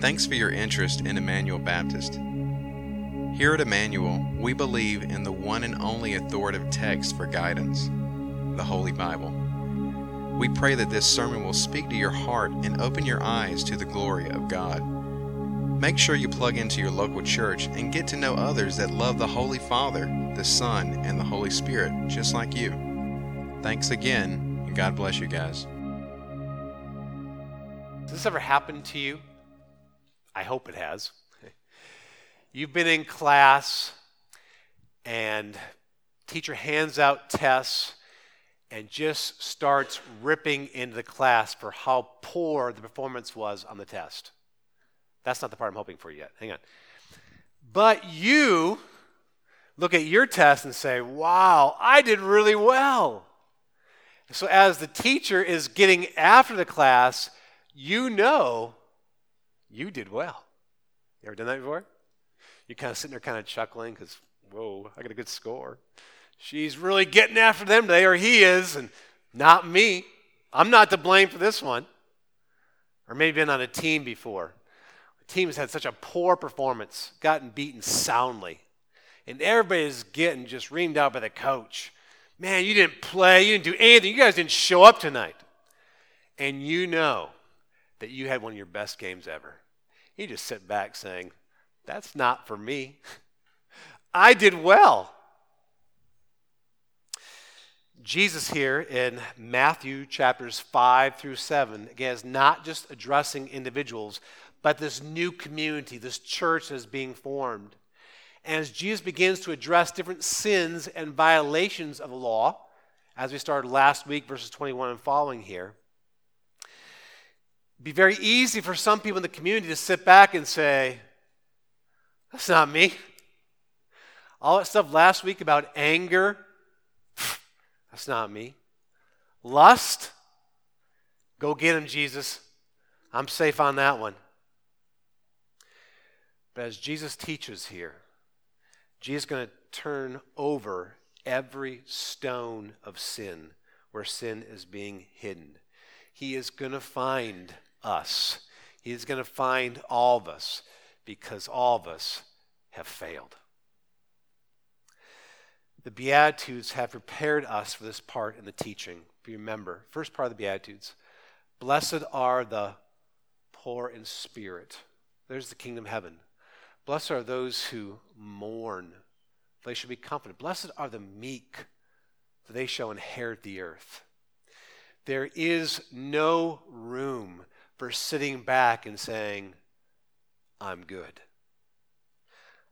Thanks for your interest in Emmanuel Baptist. Here at Emmanuel, we believe in the one and only authoritative text for guidance, the Holy Bible. We pray that this sermon will speak to your heart and open your eyes to the glory of God. Make sure you plug into your local church and get to know others that love the Holy Father, the Son, and the Holy Spirit just like you. Thanks again, and God bless you guys. Has this ever happened to you? I hope it has. You've been in class and teacher hands out tests and just starts ripping into the class for how poor the performance was on the test. That's not the part I'm hoping for yet. Hang on. But you look at your test and say, wow, I did really well. So as the teacher is getting after the class, you know you did well. You ever done that before? You're kind of sitting there kind of chuckling because, whoa, I got a good score. She's really getting after them today, or he is, and not me. I'm not to blame for this one. Or maybe been on a team before. The team has had such a poor performance, gotten beaten soundly. And everybody's getting just reamed out by the coach. Man, you didn't play, you didn't do anything, you guys didn't show up tonight. And you know that you had one of your best games ever. You just sit back saying, That's not for me. I did well. Jesus here in Matthew chapters 5 through 7, again, is not just addressing individuals, but this new community, this church that is being formed. And as Jesus begins to address different sins and violations of the law, as we started last week, verses 21 and following here, be very easy for some people in the community to sit back and say, That's not me. All that stuff last week about anger, that's not me. Lust, go get him, Jesus. I'm safe on that one. But as Jesus teaches here, Jesus is going to turn over every stone of sin where sin is being hidden. He is going to find us. He is going to find all of us because all of us have failed. The Beatitudes have prepared us for this part in the teaching. If you remember, first part of the Beatitudes Blessed are the poor in spirit. There's the kingdom of heaven. Blessed are those who mourn, they shall be comforted. Blessed are the meek, for they shall inherit the earth. There is no room for sitting back and saying, I'm good.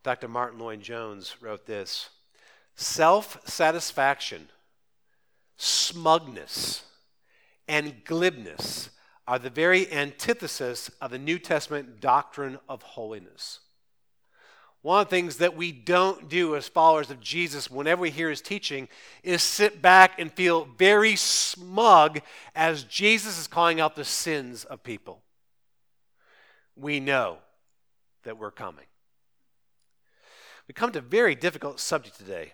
Dr. Martyn Lloyd Jones wrote this Self satisfaction, smugness, and glibness are the very antithesis of the New Testament doctrine of holiness. One of the things that we don't do as followers of Jesus whenever we hear his teaching is sit back and feel very smug as Jesus is calling out the sins of people. We know that we're coming. We come to a very difficult subject today,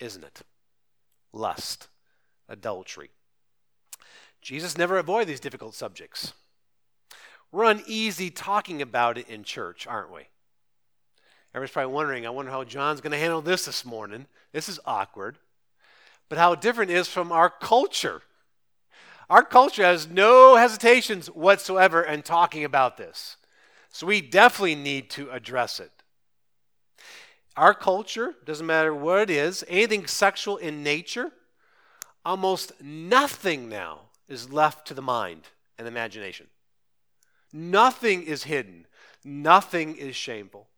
isn't it? Lust, adultery. Jesus never avoided these difficult subjects. We're uneasy talking about it in church, aren't we? Everybody's probably wondering, I wonder how John's going to handle this this morning. This is awkward. But how different is from our culture. Our culture has no hesitations whatsoever in talking about this. So we definitely need to address it. Our culture, doesn't matter what it is, anything sexual in nature, almost nothing now is left to the mind and imagination. Nothing is hidden, nothing is shameful.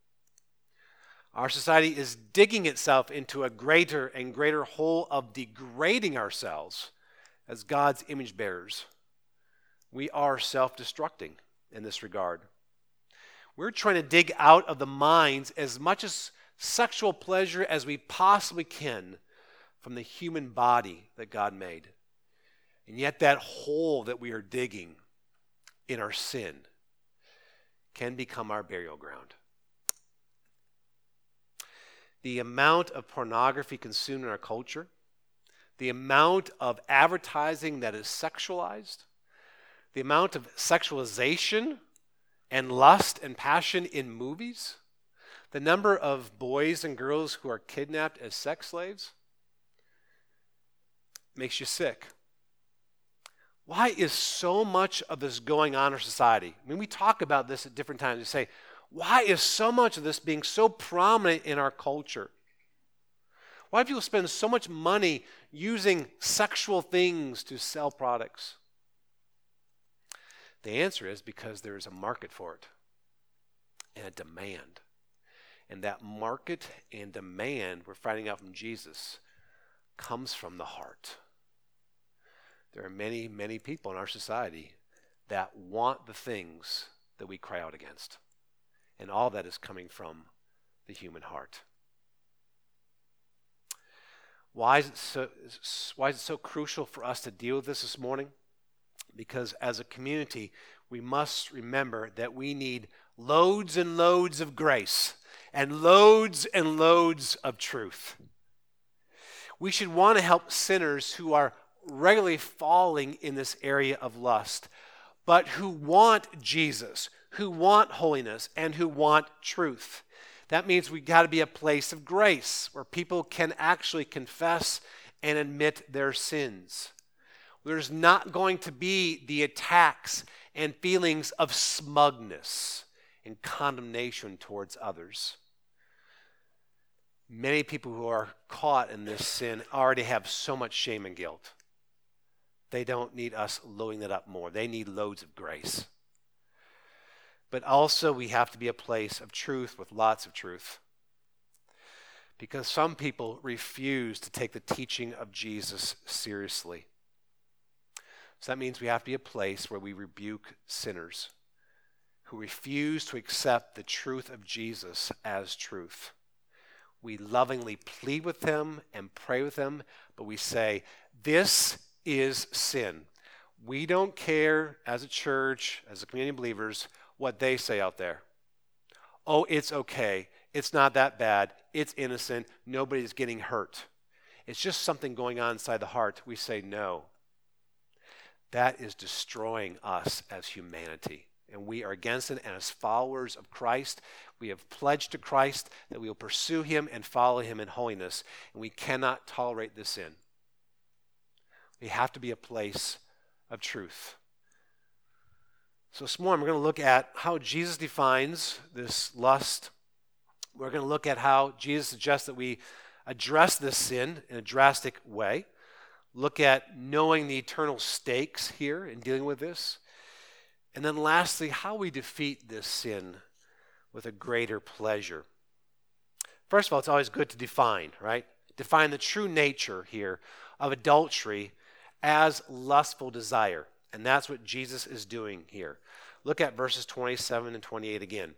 Our society is digging itself into a greater and greater hole of degrading ourselves as God's image bearers. We are self destructing in this regard. We're trying to dig out of the minds as much as sexual pleasure as we possibly can from the human body that God made. And yet, that hole that we are digging in our sin can become our burial ground the amount of pornography consumed in our culture, the amount of advertising that is sexualized, the amount of sexualization and lust and passion in movies, the number of boys and girls who are kidnapped as sex slaves makes you sick. Why is so much of this going on in our society? I mean, we talk about this at different times. We say, why is so much of this being so prominent in our culture? Why do people spend so much money using sexual things to sell products? The answer is because there is a market for it and a demand. And that market and demand, we're finding out from Jesus, comes from the heart. There are many, many people in our society that want the things that we cry out against. And all that is coming from the human heart. Why is, it so, why is it so crucial for us to deal with this this morning? Because as a community, we must remember that we need loads and loads of grace and loads and loads of truth. We should want to help sinners who are regularly falling in this area of lust, but who want Jesus, who want holiness, and who want truth. That means we've got to be a place of grace where people can actually confess and admit their sins. There's not going to be the attacks and feelings of smugness and condemnation towards others. Many people who are caught in this sin already have so much shame and guilt. They don't need us loading it up more. They need loads of grace. But also, we have to be a place of truth with lots of truth. Because some people refuse to take the teaching of Jesus seriously. So that means we have to be a place where we rebuke sinners who refuse to accept the truth of Jesus as truth. We lovingly plead with them and pray with them, but we say, This is sin. We don't care as a church, as a community of believers, what they say out there. Oh, it's okay. It's not that bad. It's innocent. Nobody's getting hurt. It's just something going on inside the heart. We say no. That is destroying us as humanity. And we are against it. And as followers of Christ, we have pledged to Christ that we will pursue him and follow him in holiness. And we cannot tolerate this sin. We have to be a place of truth. So this morning we're going to look at how Jesus defines this lust. We're going to look at how Jesus suggests that we address this sin in a drastic way. Look at knowing the eternal stakes here in dealing with this. And then lastly, how we defeat this sin with a greater pleasure. First of all, it's always good to define, right? Define the true nature here of adultery as lustful desire. And that's what Jesus is doing here. Look at verses 27 and 28 again.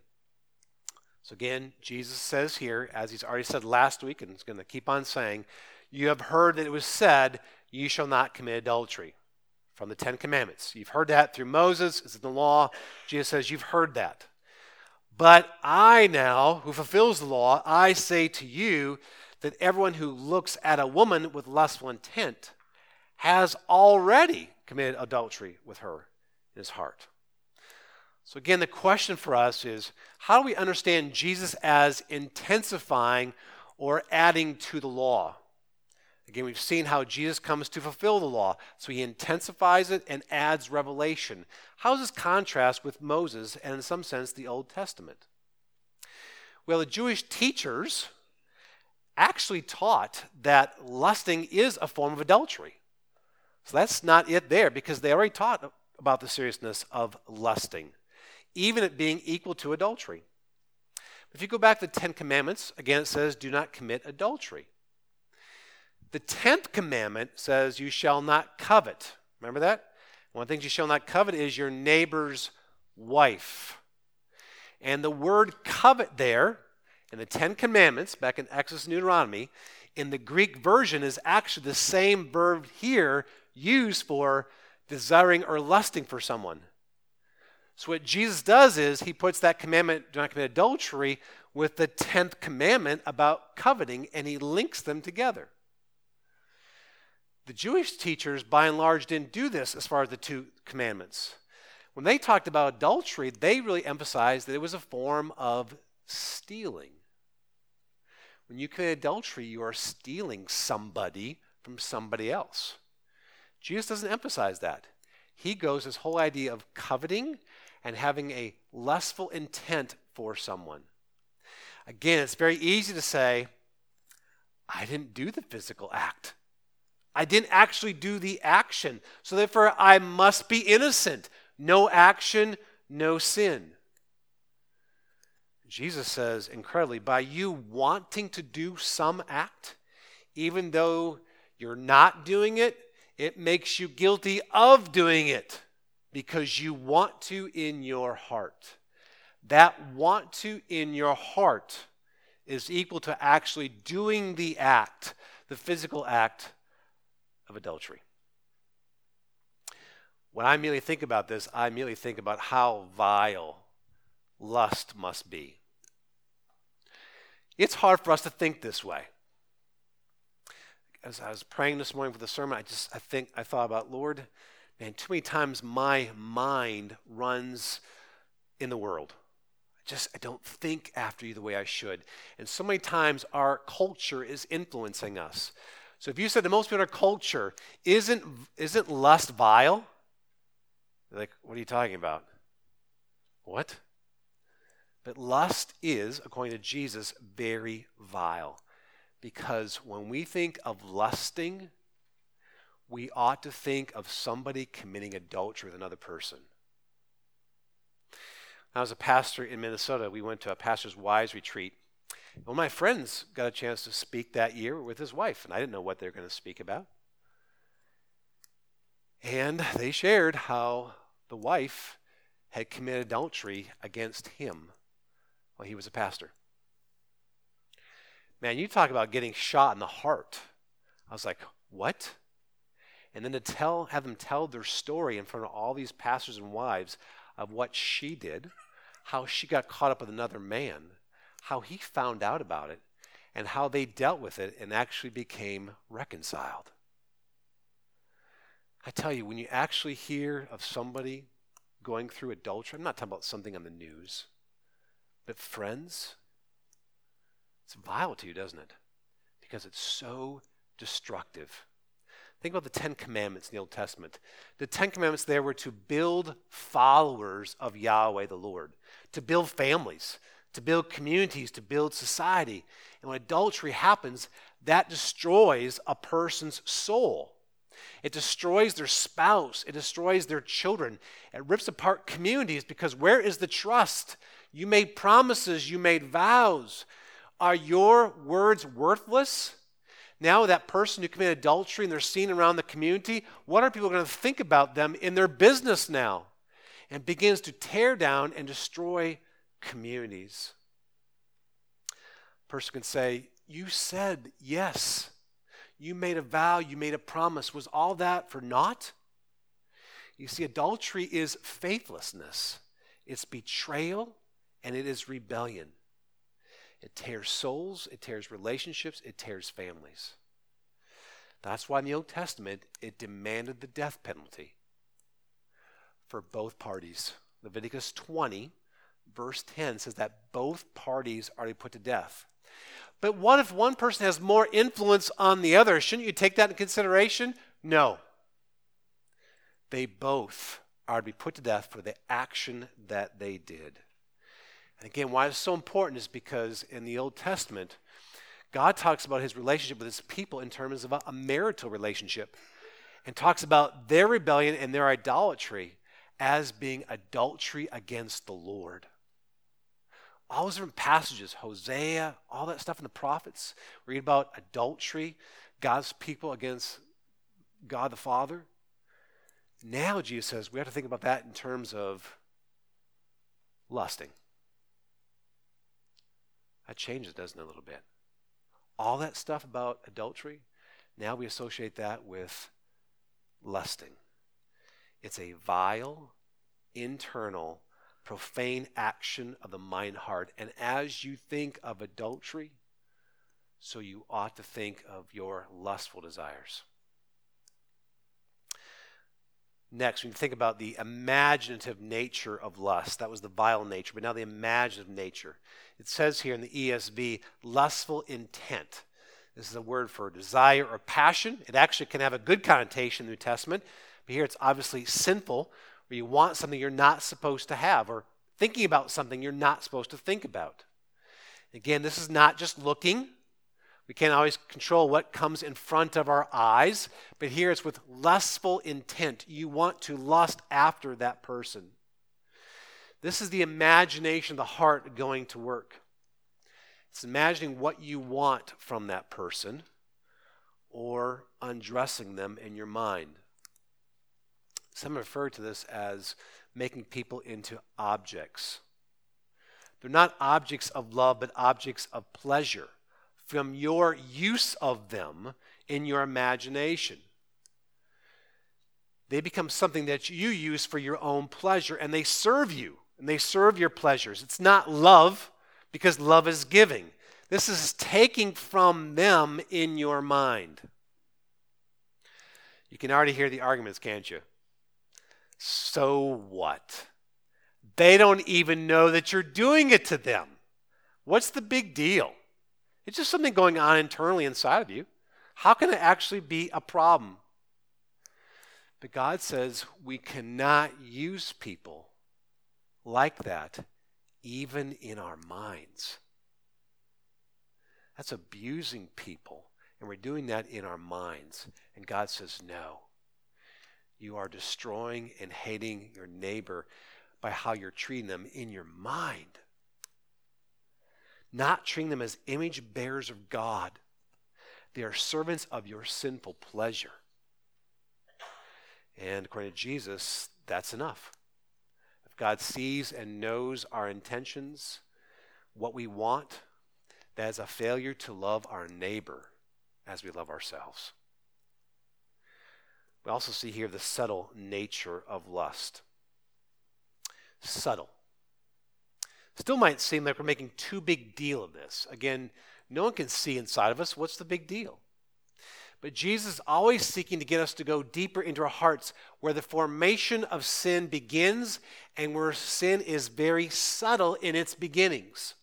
So, again, Jesus says here, as he's already said last week, and he's going to keep on saying, You have heard that it was said, You shall not commit adultery from the Ten Commandments. You've heard that through Moses, it's in the law. Jesus says, You've heard that. But I now, who fulfills the law, I say to you that everyone who looks at a woman with lustful intent has already committed adultery with her in his heart. So, again, the question for us is how do we understand Jesus as intensifying or adding to the law? Again, we've seen how Jesus comes to fulfill the law. So he intensifies it and adds revelation. How does this contrast with Moses and, in some sense, the Old Testament? Well, the Jewish teachers actually taught that lusting is a form of adultery. So that's not it there because they already taught about the seriousness of lusting, even it being equal to adultery. If you go back to the Ten Commandments, again it says, do not commit adultery. The tenth commandment says, you shall not covet. Remember that? One of the things you shall not covet is your neighbor's wife. And the word covet there in the Ten Commandments, back in Exodus and Deuteronomy, in the Greek version is actually the same verb here used for desiring or lusting for someone. So, what Jesus does is he puts that commandment, do not commit adultery, with the 10th commandment about coveting, and he links them together. The Jewish teachers, by and large, didn't do this as far as the two commandments. When they talked about adultery, they really emphasized that it was a form of stealing. When you commit adultery, you are stealing somebody from somebody else. Jesus doesn't emphasize that. He goes this whole idea of coveting and having a lustful intent for someone. Again, it's very easy to say, I didn't do the physical act. I didn't actually do the action. So therefore, I must be innocent. No action, no sin. Jesus says incredibly, by you wanting to do some act, even though you're not doing it, it makes you guilty of doing it because you want to in your heart. That want to in your heart is equal to actually doing the act, the physical act of adultery. When I immediately think about this, I immediately think about how vile lust must be. It's hard for us to think this way. As I was praying this morning for the sermon, I just I think I thought about Lord, man, too many times my mind runs in the world. I just I don't think after you the way I should. And so many times our culture is influencing us. So if you said to most people in our culture, isn't isn't lust vile? Like, what are you talking about? What? But lust is, according to Jesus, very vile. Because when we think of lusting, we ought to think of somebody committing adultery with another person. I was a pastor in Minnesota. We went to a pastor's wives retreat. One of my friends got a chance to speak that year with his wife, and I didn't know what they were going to speak about. And they shared how the wife had committed adultery against him while he was a pastor. Man, you talk about getting shot in the heart. I was like, what? And then to tell, have them tell their story in front of all these pastors and wives of what she did, how she got caught up with another man, how he found out about it, and how they dealt with it and actually became reconciled. I tell you, when you actually hear of somebody going through adultery, I'm not talking about something on the news. But, friends, it's vile to you, doesn't it? Because it's so destructive. Think about the Ten Commandments in the Old Testament. The Ten Commandments there were to build followers of Yahweh the Lord, to build families, to build communities, to build society. And when adultery happens, that destroys a person's soul. It destroys their spouse. It destroys their children. It rips apart communities because where is the trust? You made promises, you made vows. Are your words worthless? Now, that person who committed adultery and they're seen around the community, what are people going to think about them in their business now? And begins to tear down and destroy communities. A person can say, You said yes. You made a vow, you made a promise. Was all that for naught? You see, adultery is faithlessness, it's betrayal, and it is rebellion. It tears souls, it tears relationships, it tears families. That's why in the Old Testament it demanded the death penalty for both parties. Leviticus 20, verse 10 says that both parties are to be put to death. But what if one person has more influence on the other? Shouldn't you take that in consideration? No. They both are to be put to death for the action that they did. And again, why it's so important is because in the Old Testament, God talks about his relationship with his people in terms of a, marital relationship and talks about their rebellion and their idolatry as being adultery against the Lord. All those different passages, Hosea, all that stuff in the prophets, read about adultery, God's people against God the Father. Now, Jesus says we have to think about that in terms of lusting. That changes, doesn't it, a little bit? All that stuff about adultery, now we associate that with lusting. It's a vile, internal, profane action of the mind heart. And as you think of adultery, so you ought to think of your lustful desires. Next, when you think about the imaginative nature of lust, that was the vile nature, but now the imaginative nature. It says here in the ESV, lustful intent. This is a word for desire or passion. It actually can have a good connotation in the New Testament, but here it's obviously sinful, where you want something you're not supposed to have, or thinking about something you're not supposed to think about. Again, this is not just looking, we can't always control what comes in front of our eyes, but here it's with lustful intent. You want to lust after that person. This is the imagination of the heart going to work. It's imagining what you want from that person or undressing them in your mind. Some refer to this as making people into objects. They're not objects of love, but objects of pleasure from your use of them in your imagination. They become something that you use for your own pleasure and they serve you and they serve your pleasures. It's not love because love is giving. This is taking from them in your mind. You can already hear the arguments, can't you? So what? They don't even know that you're doing it to them. What's the big deal? It's just something going on internally inside of you. How can it actually be a problem? But God says we cannot use people like that, even in our minds. That's abusing people. And we're doing that in our minds. And God says, no. You are destroying and hating your neighbor by how you're treating them in your mind not treating them as image bearers of God. They are servants of your sinful pleasure. And according to Jesus, that's enough. If God sees and knows our intentions, what we want, that is a failure to love our neighbor as we love ourselves. We also see here the subtle nature of lust. Subtle. Still might seem like we're making too big deal of this. Again, no one can see inside of us. What's the big deal? But Jesus is always seeking to get us to go deeper into our hearts where the formation of sin begins and where sin is very subtle in its beginnings.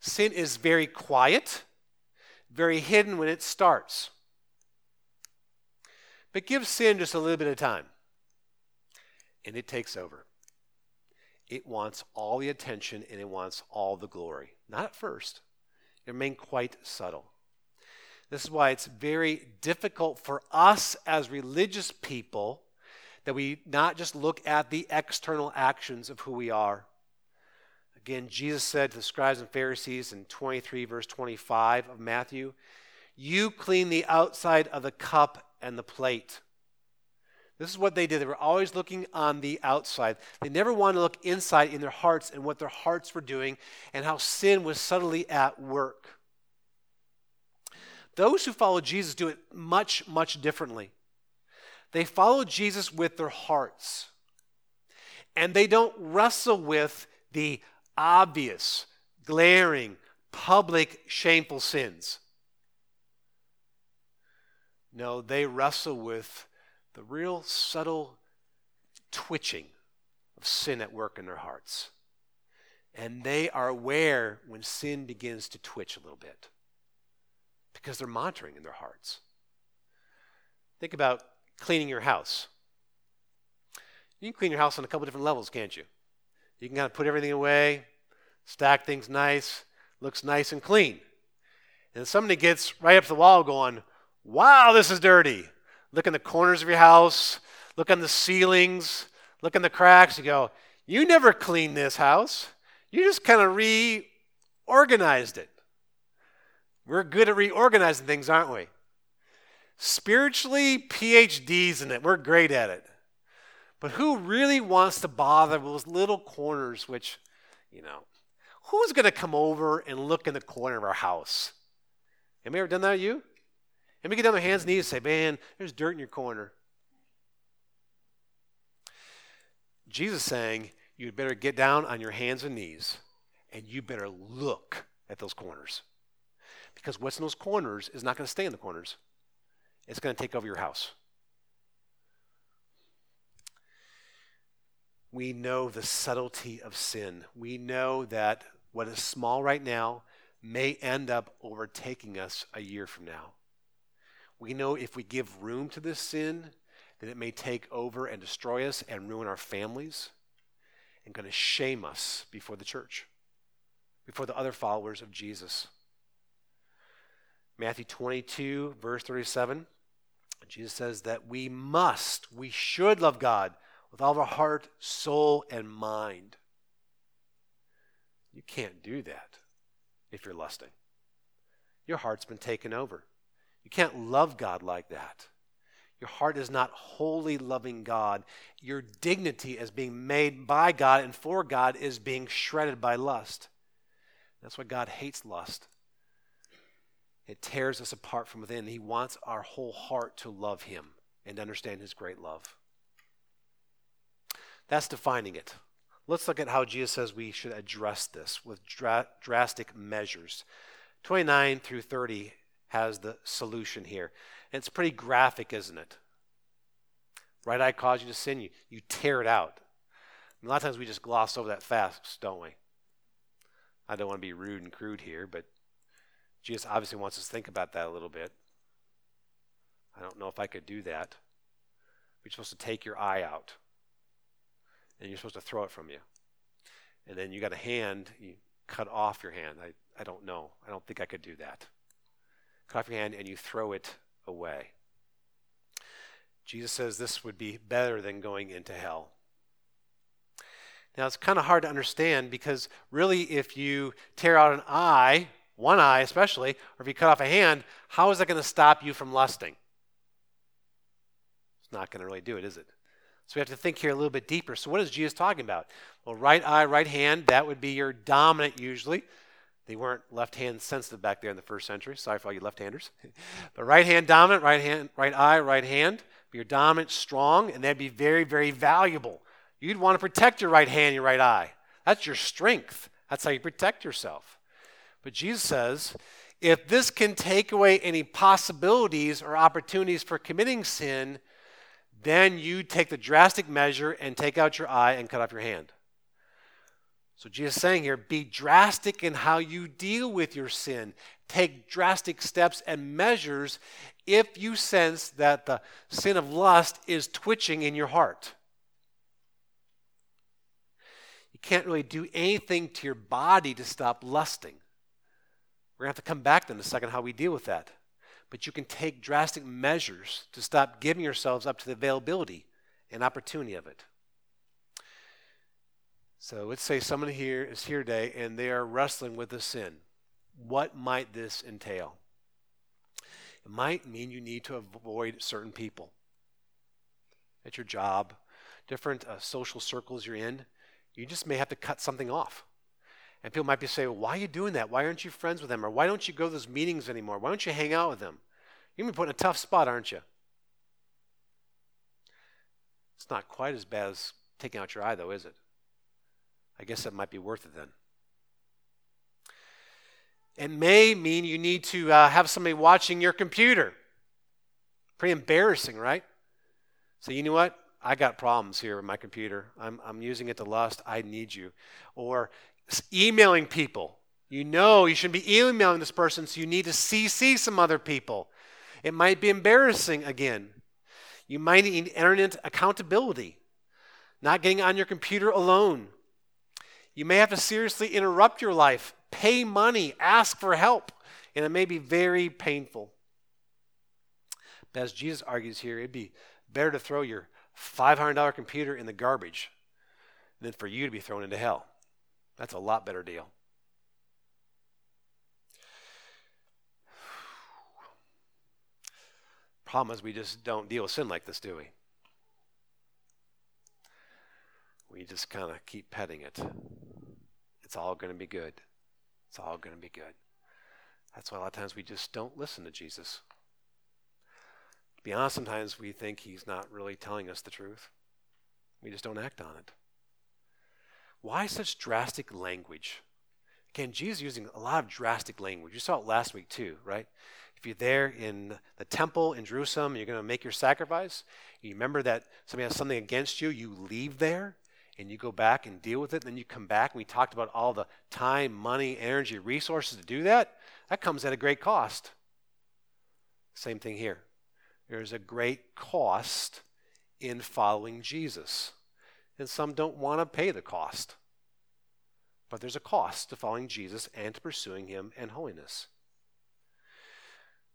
Sin is very quiet, very hidden when it starts. But give sin just a little bit of time, and it takes over. It wants all the attention and it wants all the glory. Not at first, it remains quite subtle. This is why it's very difficult for us as religious people that we not just look at the external actions of who we are. Again, Jesus said to the scribes and Pharisees in 23, verse 25 of Matthew, You clean the outside of the cup and the plate this is what they did. They were always looking on the outside. They never wanted to look inside in their hearts and what their hearts were doing and how sin was subtly at work. Those who follow Jesus do it much, much differently. They follow Jesus with their hearts. And they don't wrestle with the obvious, glaring, public, shameful sins. No, they wrestle with the real subtle twitching of sin at work in their hearts. And they are aware when sin begins to twitch a little bit because they're monitoring in their hearts. Think about cleaning your house. You can clean your house on a couple different levels, can't you? You can kind of put everything away, stack things nice, looks nice and clean. And somebody gets right up to the wall going, Wow, this is dirty. Look in the corners of your house, look on the ceilings, look in the cracks. You go, You never cleaned this house. You just kind of reorganized it. We're good at reorganizing things, aren't we? Spiritually, PhDs in it. We're great at it. But who really wants to bother with those little corners, which, you know, who's going to come over and look in the corner of our house? Have you ever done that you? And me get down on their hands and knees and say, Man, there's dirt in your corner. Jesus saying, You'd better get down on your hands and knees and you better look at those corners. Because what's in those corners is not going to stay in the corners, it's going to take over your house. we know the subtlety of sin. We know that what is small right now may end up overtaking us a year from now. We know if we give room to this sin, that it may take over and destroy us and ruin our families and going to shame us before the church, before the other followers of Jesus. Matthew 22, verse 37, Jesus says that we must, we should love God with all of our heart, soul, and mind. You can't do that if you're lusting. Your heart's been taken over. You can't love God like that. Your heart is not wholly loving God. Your dignity as being made by God and for God is being shredded by lust. That's why God hates lust. It tears us apart from within. He wants our whole heart to love Him and understand His great love. That's defining it. Let's look at how Jesus says we should address this with dra- drastic measures. 29 through 30 has the solution here. And it's pretty graphic, isn't it? Right eye caused you to sin, you, you tear it out. A lot of times we just gloss over that fast, don't we? I don't want to be rude and crude here, but Jesus obviously wants us to think about that a little bit. I don't know if I could do that. You're supposed to take your eye out, and you're supposed to throw it from you. And then you got a hand, you cut off your hand. I, I don't know. I don't think I could do that. Cut off your hand, and you throw it away. Jesus says this would be better than going into hell. Now, it's kind of hard to understand because really, if you tear out an eye, one eye especially, or if you cut off a hand, how is that going to stop you from lusting? It's not going to really do it, is it? So we have to think here a little bit deeper. So, what is Jesus talking about? Well, right eye, right hand, that would be your dominant usually. They weren't left hand sensitive back there in the first century. Sorry for all you left handers. but right hand dominant, right hand, right eye, right hand. Be your dominant, strong, and that'd be very, very valuable. You'd want to protect your right hand, your right eye. That's your strength. That's how you protect yourself. But Jesus says, if this can take away any possibilities or opportunities for committing sin, then you take the drastic measure and take out your eye and cut off your hand. So Jesus is saying here, be drastic in how you deal with your sin. Take drastic steps and measures if you sense that the sin of lust is twitching in your heart. You can't really do anything to your body to stop lusting. We're going to have to come back to in a second how we deal with that. But you can take drastic measures to stop giving yourselves up to the availability and opportunity of it. So let's say someone here is here today and they are wrestling with a sin. What might this entail? It might mean you need to avoid certain people at your job, different uh, social circles you're in. You just may have to cut something off. And people might be saying, well, why are you doing that? Why aren't you friends with them? Or why don't you go to those meetings anymore? Why don't you hang out with them? You're going to be put in a tough spot, aren't you? It's not quite as bad as taking out your eye, though, is it? I guess that might be worth it then. It may mean you need to uh, have somebody watching your computer. Pretty embarrassing, right? So, you know what? I got problems here with my computer. I'm, I'm using it to lust. I need you. Or emailing people. You know you shouldn't be emailing this person, so you need to CC some other people. It might be embarrassing again. You might need internet accountability, not getting on your computer alone. You may have to seriously interrupt your life, pay money, ask for help, and it may be very painful. But as Jesus argues here, it'd be better to throw your $500 computer in the garbage than for you to be thrown into hell. That's a lot better deal. Problem is, we just don't deal with sin like this, do we? We just kind of keep petting it. It's all going to be good. It's all going to be good. That's why a lot of times we just don't listen to Jesus. To be honest, sometimes we think he's not really telling us the truth. We just don't act on it. Why such drastic language? Again, Jesus using a lot of drastic language. You saw it last week too, right? If you're there in the temple in Jerusalem, you're going to make your sacrifice. You remember that somebody has something against you, you leave there and you go back and deal with it, and then you come back and we talked about all the time, money, energy, resources to do that, that comes at a great cost. Same thing here. There's a great cost in following Jesus. And some don't want to pay the cost. But there's a cost to following Jesus and to pursuing Him and holiness.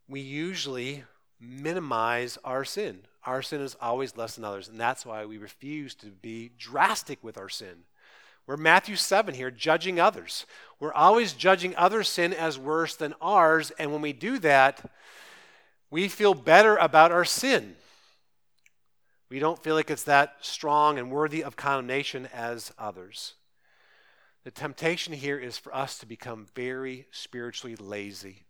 We usually minimize our sin. Our sin is always less than others, and that's why we refuse to be drastic with our sin. We're Matthew 7 here, judging others. We're always judging others' sin as worse than ours, and when we do that, we feel better about our sin. We don't feel like it's that strong and worthy of condemnation as others. The temptation here is for us to become very spiritually lazy.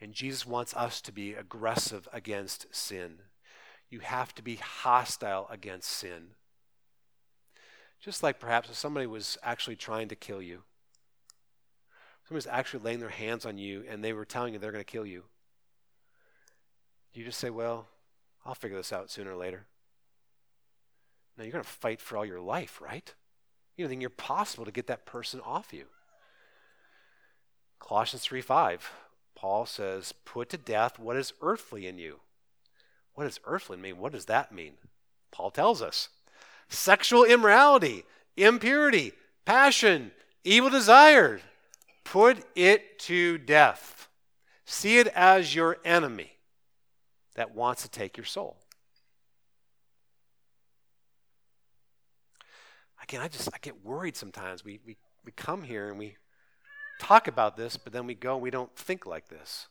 And Jesus wants us to be aggressive against sin. You have to be hostile against sin. Just like perhaps if somebody was actually trying to kill you, somebody was actually laying their hands on you and they were telling you they're going to kill you. You just say, Well, I'll figure this out sooner or later. Now you're going to fight for all your life, right? You don't think you're possible to get that person off you. Colossians 3 5. Paul says, Put to death what is earthly in you. What does earthly mean? What does that mean? Paul tells us sexual immorality, impurity, passion, evil desire. Put it to death. See it as your enemy that wants to take your soul. Again, I just I get worried sometimes. We, we, we come here and we talk about this, but then we go and we don't think like this.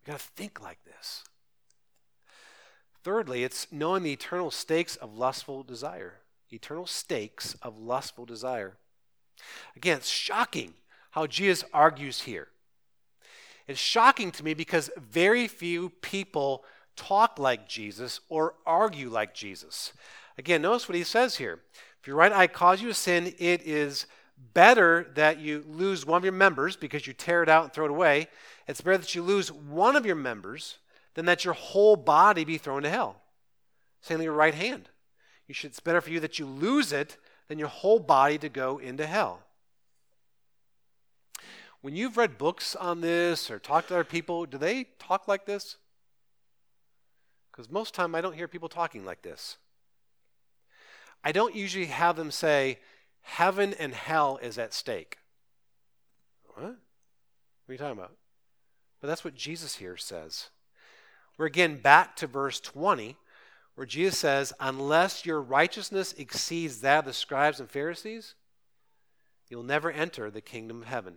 We got to think like this. Thirdly, it's knowing the eternal stakes of lustful desire. Eternal stakes of lustful desire. Again, it's shocking how Jesus argues here. It's shocking to me because very few people talk like Jesus or argue like Jesus. Again, notice what he says here. If your right eye causes you to sin, it is better that you lose one of your members because you tear it out and throw it away. It's better that you lose one of your members than that your whole body be thrown to hell. Same with your right hand. You should, it's better for you that you lose it than your whole body to go into hell. When you've read books on this or talked to other people, do they talk like this? Because most time I don't hear people talking like this. I don't usually have them say, heaven and hell is at stake. What? What are you talking about? But that's what Jesus here says. We're again back to verse 20, where Jesus says, Unless your righteousness exceeds that of the scribes and Pharisees, you'll never enter the kingdom of heaven.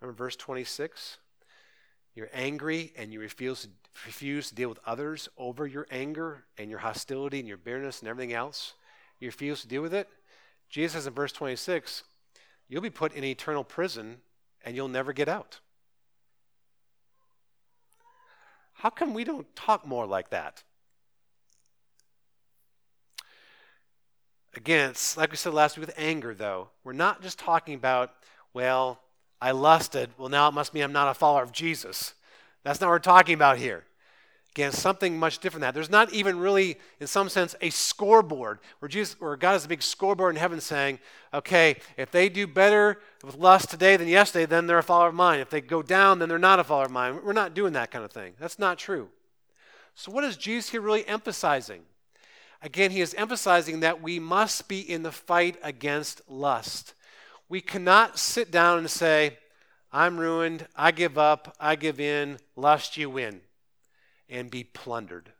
Remember verse 26? You're angry and you refuse to, refuse to deal with others over your anger and your hostility and your bitterness and everything else you refuse to deal with it, Jesus says in verse 26, you'll be put in eternal prison and you'll never get out. How come we don't talk more like that? Again, it's like we said last week with anger, though. We're not just talking about, well, I lusted. Well, now it must mean I'm not a follower of Jesus. That's not what we're talking about here. Again, something much different than that. There's not even really, in some sense, a scoreboard where, Jesus, where God has a big scoreboard in heaven saying, okay, if they do better with lust today than yesterday, then they're a follower of mine. If they go down, then they're not a follower of mine. We're not doing that kind of thing. That's not true. So, what is Jesus here really emphasizing? Again, he is emphasizing that we must be in the fight against lust. We cannot sit down and say, I'm ruined, I give up, I give in, lust, you win and be plundered.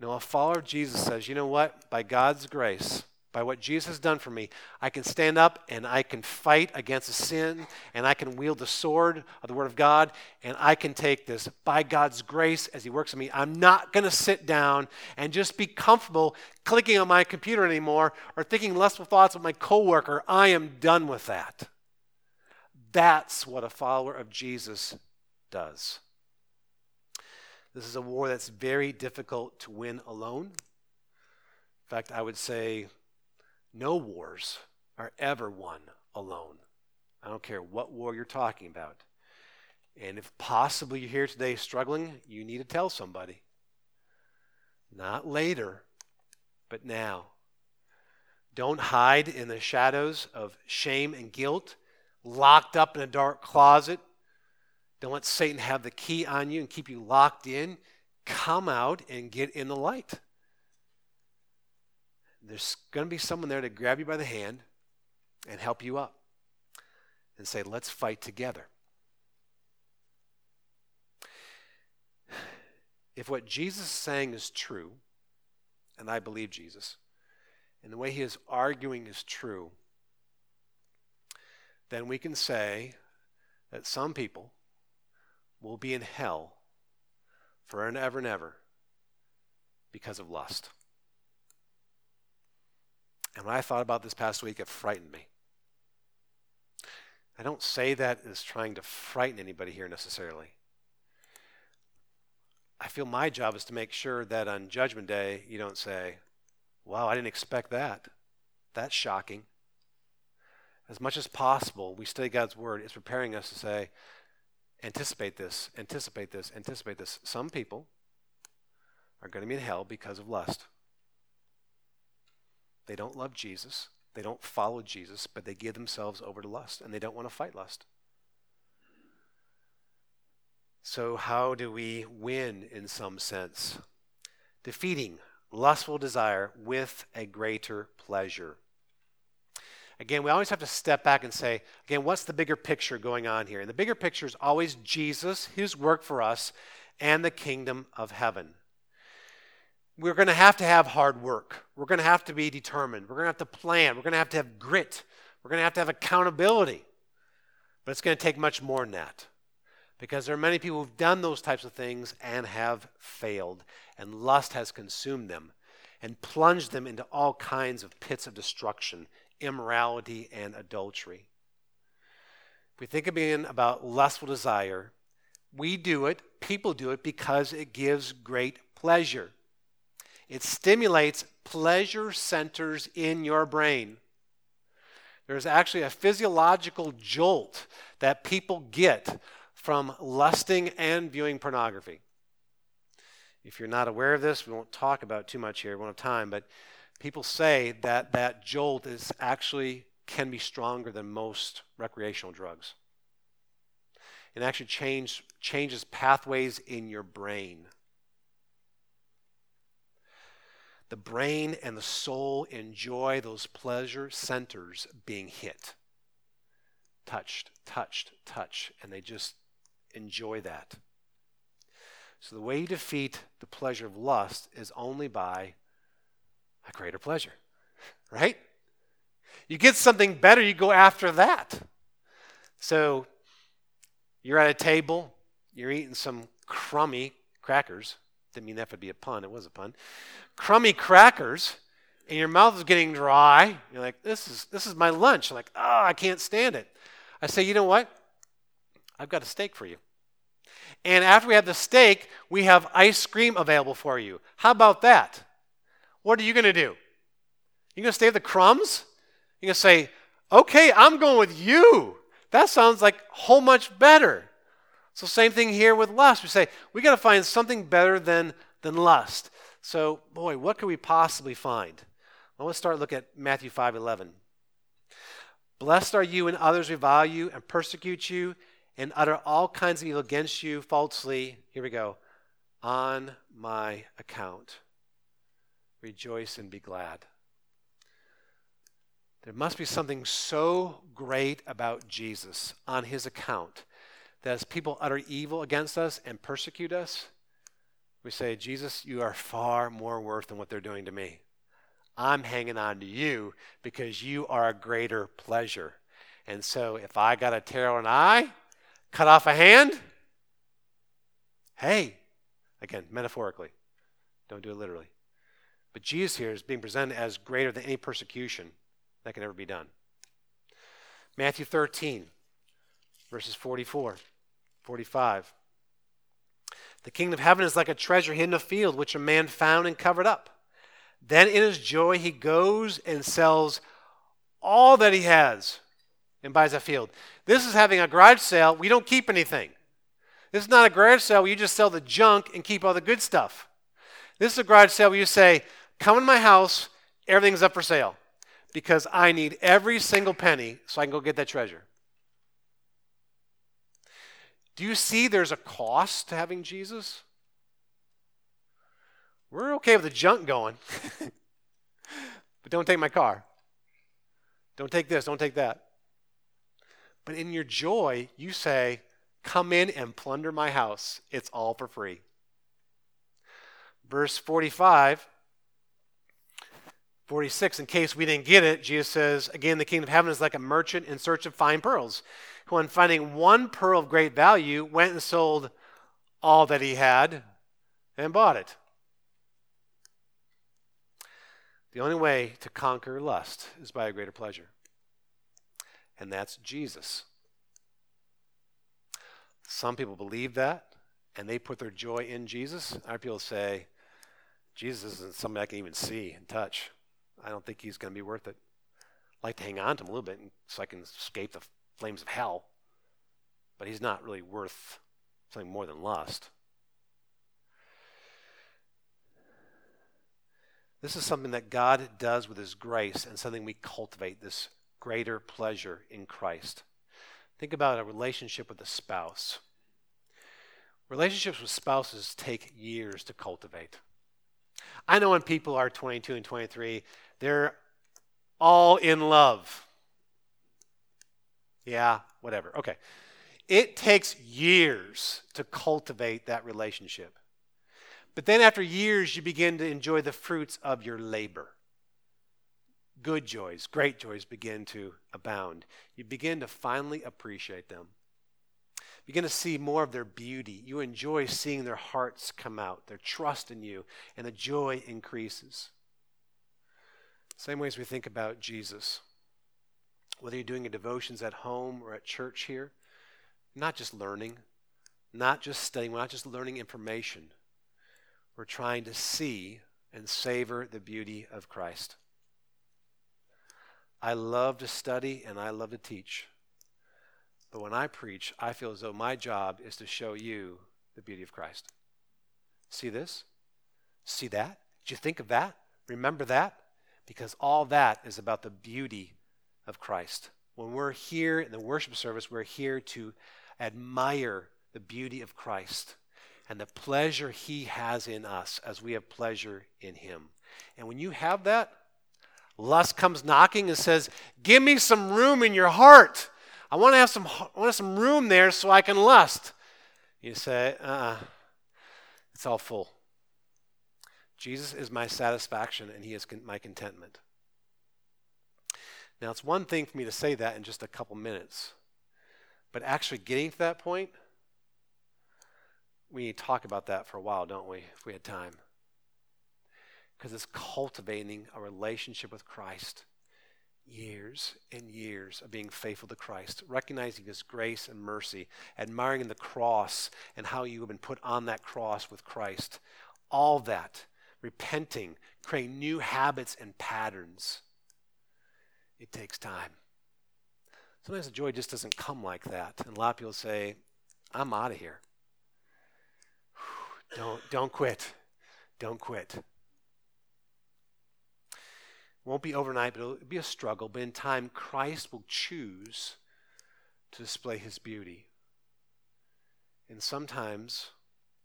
No, a follower of Jesus says, you know what? By God's grace, by what Jesus has done for me, I can stand up and I can fight against a sin and I can wield the sword of the Word of God and I can take this by God's grace as He works in me. I'm not going to sit down and just be comfortable clicking on my computer anymore or thinking lustful thoughts of my coworker. I am done with that. That's what a follower of Jesus does. This is a war that's very difficult to win alone. In fact, I would say no wars are ever won alone. I don't care what war you're talking about. And if possibly you're here today struggling, you need to tell somebody. Not later, but now. Don't hide in the shadows of shame and guilt, locked up in a dark closet. Don't let Satan have the key on you and keep you locked in. Come out and get in the light. There's going to be someone there to grab you by the hand and help you up and say, let's fight together. If what Jesus is saying is true, and I believe Jesus, and the way he is arguing is true, then we can say that some people will be in hell forever and ever and ever because of lust. And when I thought about this past week, it frightened me. I don't say that as trying to frighten anybody here necessarily. I feel my job is to make sure that on Judgment Day, you don't say, Wow, I didn't expect that. That's shocking. As much as possible, we study God's Word. It's preparing us to say, anticipate this, anticipate this, anticipate this. Some people are going to be in hell because of lust. They don't love Jesus, they don't follow Jesus, but they give themselves over to lust, and they don't want to fight lust. So, how do we win in some sense? Defeating lustful desire with a greater pleasure. Again, we always have to step back and say, again, what's the bigger picture going on here? And the bigger picture is always Jesus, his work for us, and the kingdom of heaven. We're going to have to have hard work. We're going to have to be determined. We're going to have to plan. We're going to have to have grit. We're going to have to have accountability. But it's going to take much more than that because there are many people who've done those types of things and have failed, and lust has consumed them and plunged them into all kinds of pits of destruction, immorality, and adultery. If we think again about lustful desire, we do it, people do it because it gives great pleasure. It stimulates pleasure centers in your brain. There's actually a physiological jolt that people get from lusting and viewing pornography. If you're not aware of this, we won't talk about too much here, we won't have time, but people say that that jolt is actually can be stronger than most recreational drugs. It actually change, changes pathways in your brain. The brain and the soul enjoy those pleasure centers being hit. Touched, touched, touch, and they just enjoy that. So the way you defeat the pleasure of lust is only by a greater pleasure, right? You get something better, you go after that. So you're at a table, you're eating some crummy crackers. Didn't mean that would be a pun, it was a pun. Crummy crackers, and your mouth is getting dry. You're like, this is this is my lunch. Like, oh, I can't stand it. I say, you know what? I've got a steak for you. And after we have the steak, we have ice cream available for you. How about that? What are you going to do? You going to stay with the crumbs? You're going to say, okay, I'm going with you. That sounds like whole much better. So same thing here with lust. We say, we got to find something better than, than lust. So, boy, what could we possibly find? Well, let's start look at Matthew 5 11. Blessed are you when others revile you and persecute you and utter all kinds of evil against you falsely. Here we go. On my account. Rejoice and be glad. There must be something so great about Jesus on his account that as people utter evil against us and persecute us, we say, Jesus, you are far more worth than what they're doing to me. I'm hanging on to you because you are a greater pleasure. And so if I got to tear an eye, cut off a hand? Hey, again, metaphorically. Don't do it literally. But Jesus here is being presented as greater than any persecution that can ever be done. Matthew 13, verses 44, 45. The kingdom of heaven is like a treasure hidden in a field, which a man found and covered up. Then in his joy, he goes and sells all that he has and buys a field. This is having a garage sale. We don't keep anything. This is not a garage sale where you just sell the junk and keep all the good stuff. This is a garage sale where you say, Come in my house, everything's up for sale because I need every single penny so I can go get that treasure. Do you see there's a cost to having Jesus? We're okay with the junk going, but don't take my car. Don't take this, don't take that. But in your joy, you say, Come in and plunder my house. It's all for free. Verse 45 46, in case we didn't get it, Jesus says, again, the kingdom of heaven is like a merchant in search of fine pearls, who, on finding one pearl of great value, went and sold all that he had and bought it. The only way to conquer lust is by a greater pleasure, and that's Jesus. Some people believe that, and they put their joy in Jesus. Other people say, Jesus isn't somebody I can even see and touch. I don't think he's going to be worth it. I'd like to hang on to him a little bit so I can escape the flames of hell, but he's not really worth something more than lust. This is something that God does with His grace and something we cultivate this greater pleasure in Christ. Think about a relationship with a spouse. Relationships with spouses take years to cultivate. I know when people are 22 and 23, they're all in love. Yeah, whatever. Okay. It takes years to cultivate that relationship. But then after years, you begin to enjoy the fruits of your labor. Good joys, great joys begin to abound. You begin to finally appreciate them. Begin to see more of their beauty. You enjoy seeing their hearts come out, their trust in you, and the joy increases. Same way as we think about Jesus. Whether you're doing your devotions at home or at church here, not just learning, not just studying, we're not just learning information. We're trying to see and savor the beauty of Christ. I love to study and I love to teach. But when I preach, I feel as though my job is to show you the beauty of Christ. See this? See that? Did you think of that? Remember that? Because all that is about the beauty of Christ. When we're here in the worship service, we're here to admire the beauty of Christ and the pleasure he has in us as we have pleasure in him. And when you have that, lust comes knocking and says, Give me some room in your heart. I want to have some, I want some room there so I can lust. You say, uh uh-uh. it's all full. Jesus is my satisfaction and he is con- my contentment. Now, it's one thing for me to say that in just a couple minutes, but actually getting to that point, we need to talk about that for a while, don't we, if we had time? Because it's cultivating a relationship with Christ. Years and years of being faithful to Christ, recognizing His grace and mercy, admiring the cross and how you have been put on that cross with Christ. All that repenting, creating new habits and patterns. It takes time. Sometimes the joy just doesn't come like that. And a lot of people say, I'm out of here. Don't, don't quit. Don't quit. It won't be overnight, but it'll be a struggle. But in time, Christ will choose to display his beauty. And sometimes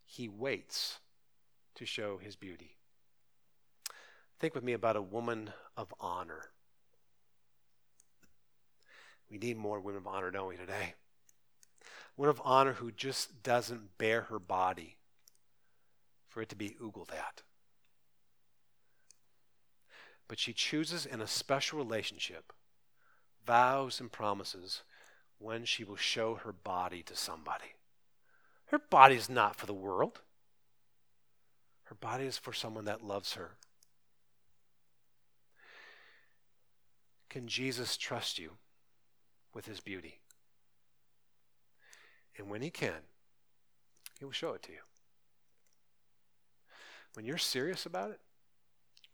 he waits to show his beauty. Think with me about a woman of honor. We need more women of honor, don't we, today? Women of honor who just doesn't bare her body for it to be oogled at. But she chooses in a special relationship, vows and promises, when she will show her body to somebody. Her body is not for the world. Her body is for someone that loves her Can Jesus trust you with his beauty? And when he can, he will show it to you. When you're serious about it,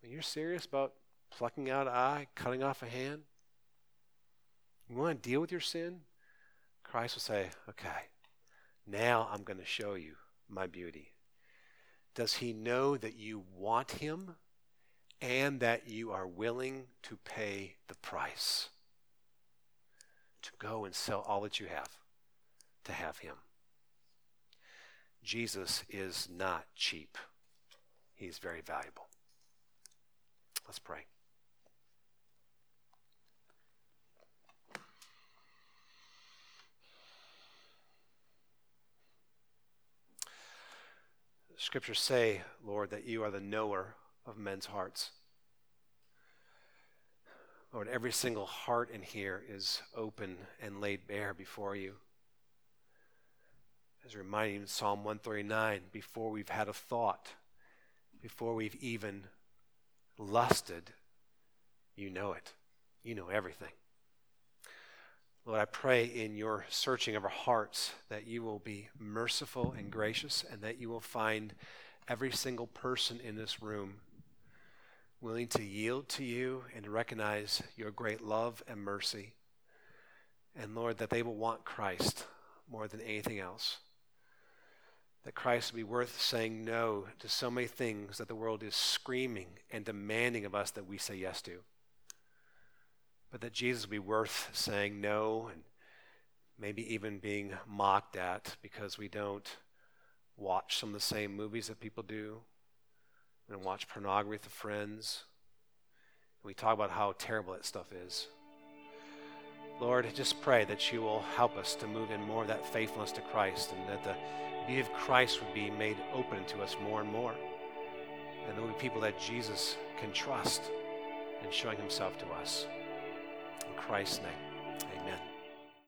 when you're serious about plucking out an eye, cutting off a hand, you want to deal with your sin, Christ will say, okay, now I'm going to show you my beauty. Does he know that you want him and that you are willing to pay the price? To go and sell all that you have to have him. Jesus is not cheap, he's very valuable. Let's pray. Scriptures say, Lord, that you are the knower of men's hearts. Lord, every single heart in here is open and laid bare before you. As reminding Psalm 139, before we've had a thought, before we've even lusted, you know it. You know everything. Lord, I pray in your searching of our hearts that you will be merciful and gracious and that you will find every single person in this room willing to yield to you and to recognize your great love and mercy. And Lord, that they will want Christ more than anything else. That Christ will be worth saying no to so many things that the world is screaming and demanding of us that we say yes to but that Jesus would be worth saying no and maybe even being mocked at because we don't watch some of the same movies that people do and watch pornography with friends. And we talk about how terrible that stuff is. Lord, just pray that you will help us to move in more of that faithfulness to Christ and that the beauty of Christ would be made open to us more and more. And there will be people that Jesus can trust in showing himself to us. In Christ's name.